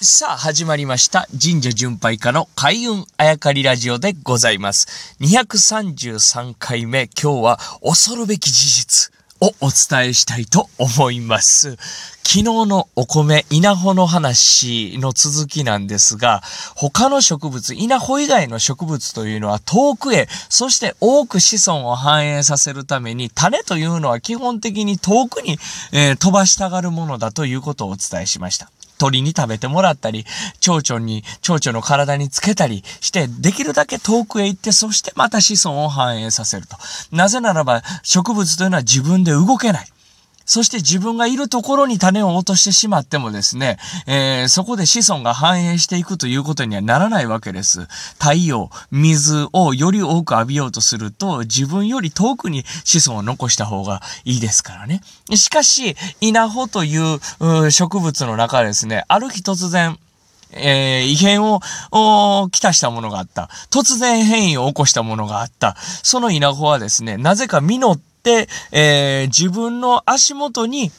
さあ、始まりました。神社巡拝家の開運あやかりラジオでございます。233回目、今日は恐るべき事実をお伝えしたいと思います。昨日のお米、稲穂の話の続きなんですが、他の植物、稲穂以外の植物というのは遠くへ、そして多く子孫を繁栄させるために、種というのは基本的に遠くに、えー飛ばしたがるものだということをお伝えしました。鳥に食べてもらったり、蝶々に、蝶々の体につけたりして、できるだけ遠くへ行って、そしてまた子孫を繁栄させると。なぜならば、植物というのは自分で動けない。そして自分がいるところに種を落としてしまってもですね、えーそこで子孫が繁栄していくということにはならないわけです。太陽、水をより多く浴びようとすると、自分より遠くに子孫を残した方がいいですからね。しかし、稲穂という植物の中ですね、ある日突然、えー異変を、おきたしたものがあった。突然変異を起こしたものがあった。その稲穂はですね、なぜか実っ、えー自分の足元に、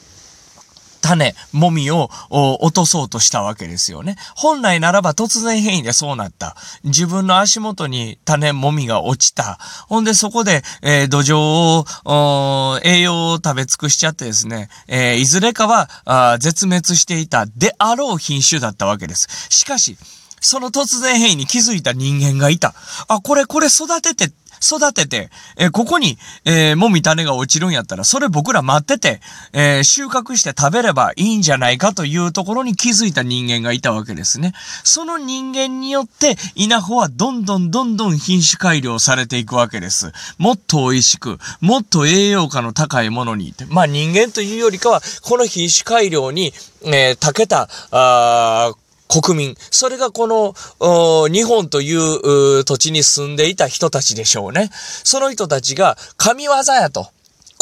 種、もみを落とそうとしたわけですよね。本来ならば突然変異でそうなった。自分の足元に種、もみが落ちた。ほんでそこで、えー土壌を、栄養を食べ尽くしちゃってですね、えーいずれかは絶滅していたであろう品種だったわけです。しかし、その突然変異に気づいた人間がいた。あ、これ、これ育てて、育てて、えーここに、えーもみ種が落ちるんやったら、それ僕ら待ってて、えー収穫して食べればいいんじゃないかというところに気づいた人間がいたわけですね。その人間によって、稲穂はどんどんどんどん品種改良されていくわけです。もっと美味しく、もっと栄養価の高いものに。まあ人間というよりかは、この品種改良に、えー、長けた、あー国民。それがこの、日本という土地に住んでいた人たちでしょうね。その人たちが神業やと。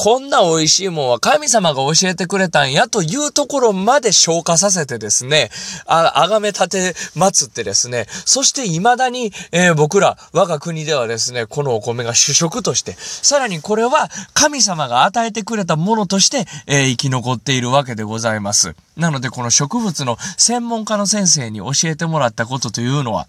こんな美味しいもんは神様が教えてくれたんやというところまで消化させてですね、あ、あがめ立て祀ってですね、そして未だに、えー僕ら、我が国ではですね、このお米が主食として、さらにこれは神様が与えてくれたものとして、えー生き残っているわけでございます。なのでこの植物の専門家の先生に教えてもらったことというのは、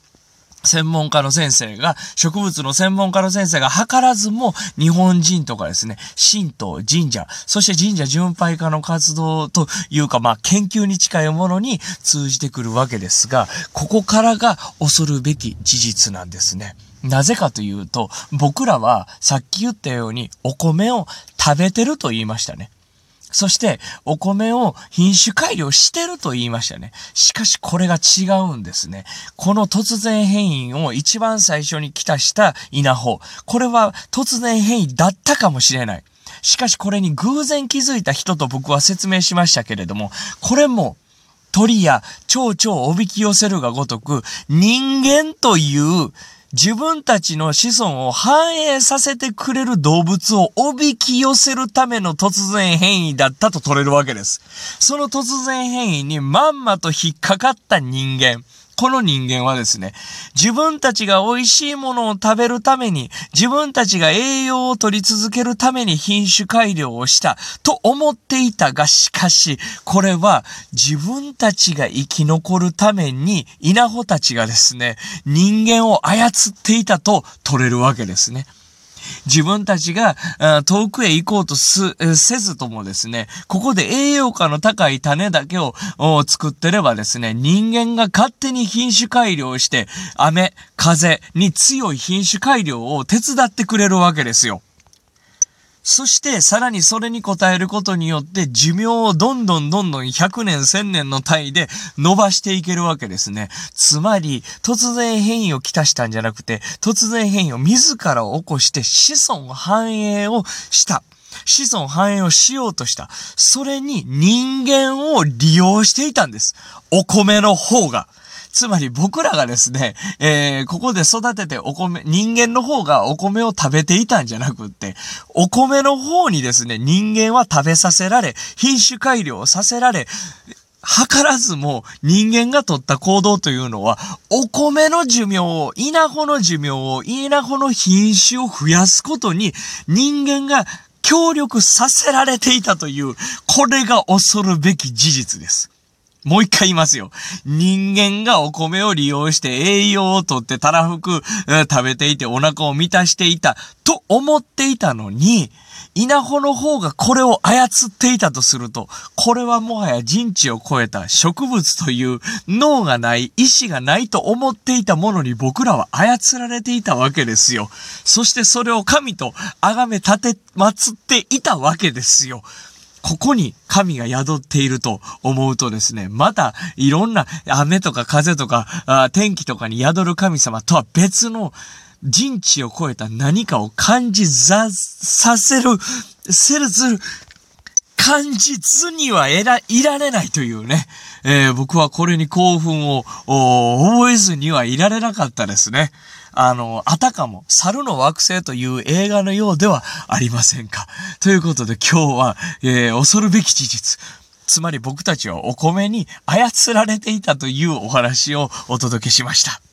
専門家の先生が、植物の専門家の先生が図らずも日本人とかですね、神道、神社、そして神社巡拝家の活動というか、まあ研究に近いものに通じてくるわけですが、ここからが恐るべき事実なんですね。なぜかというと、僕らはさっき言ったようにお米を食べてると言いましたね。そして、お米を品種改良してると言いましたね。しかし、これが違うんですね。この突然変異を一番最初に来たした稲穂。これは突然変異だったかもしれない。しかし、これに偶然気づいた人と僕は説明しましたけれども、これも、鳥や蝶々をおびき寄せるがごとく、人間という自分たちの子孫を繁栄させてくれる動物をおびき寄せるための突然変異だったと取れるわけです。その突然変異にまんまと引っかかった人間。この人間はですね、自分たちが美味しいものを食べるために、自分たちが栄養を取り続けるために品種改良をしたと思っていたが、しかし、これは自分たちが生き残るために、稲穂たちがですね、人間を操っていたと取れるわけですね。自分たちが遠くへ行こうとすせずともですね、ここで栄養価の高い種だけを作ってればですね、人間が勝手に品種改良して、雨、風に強い品種改良を手伝ってくれるわけですよ。そして、さらにそれに応えることによって、寿命をどんどんどんどん100年、1000年の単位で伸ばしていけるわけですね。つまり、突然変異をきたしたんじゃなくて、突然変異を自ら起こして子孫繁栄をした。子孫繁栄をしようとした。それに人間を利用していたんです。お米の方が。つまり僕らがですね、えー、ここで育ててお米、人間の方がお米を食べていたんじゃなくって、お米の方にですね、人間は食べさせられ、品種改良させられ、図らずも人間が取った行動というのは、お米の寿命を、稲穂の寿命を、稲穂の品種を増やすことに人間が協力させられていたという、これが恐るべき事実です。もう一回言いますよ。人間がお米を利用して栄養をとってたらふく食べていてお腹を満たしていたと思っていたのに、稲穂の方がこれを操っていたとすると、これはもはや人知を超えた植物という脳がない、意志がないと思っていたものに僕らは操られていたわけですよ。そしてそれを神と崇め立て、祀っていたわけですよ。ここに神が宿っていると思うとですね、またいろんな雨とか風とか天気とかに宿る神様とは別の人知を超えた何かを感じさせる、せるずる、感じずにはいられないというね、えー、僕はこれに興奮を覚えずにはいられなかったですね。あの、あたかも、猿の惑星という映画のようではありませんか。ということで今日は、えー、恐るべき事実。つまり僕たちはお米に操られていたというお話をお届けしました。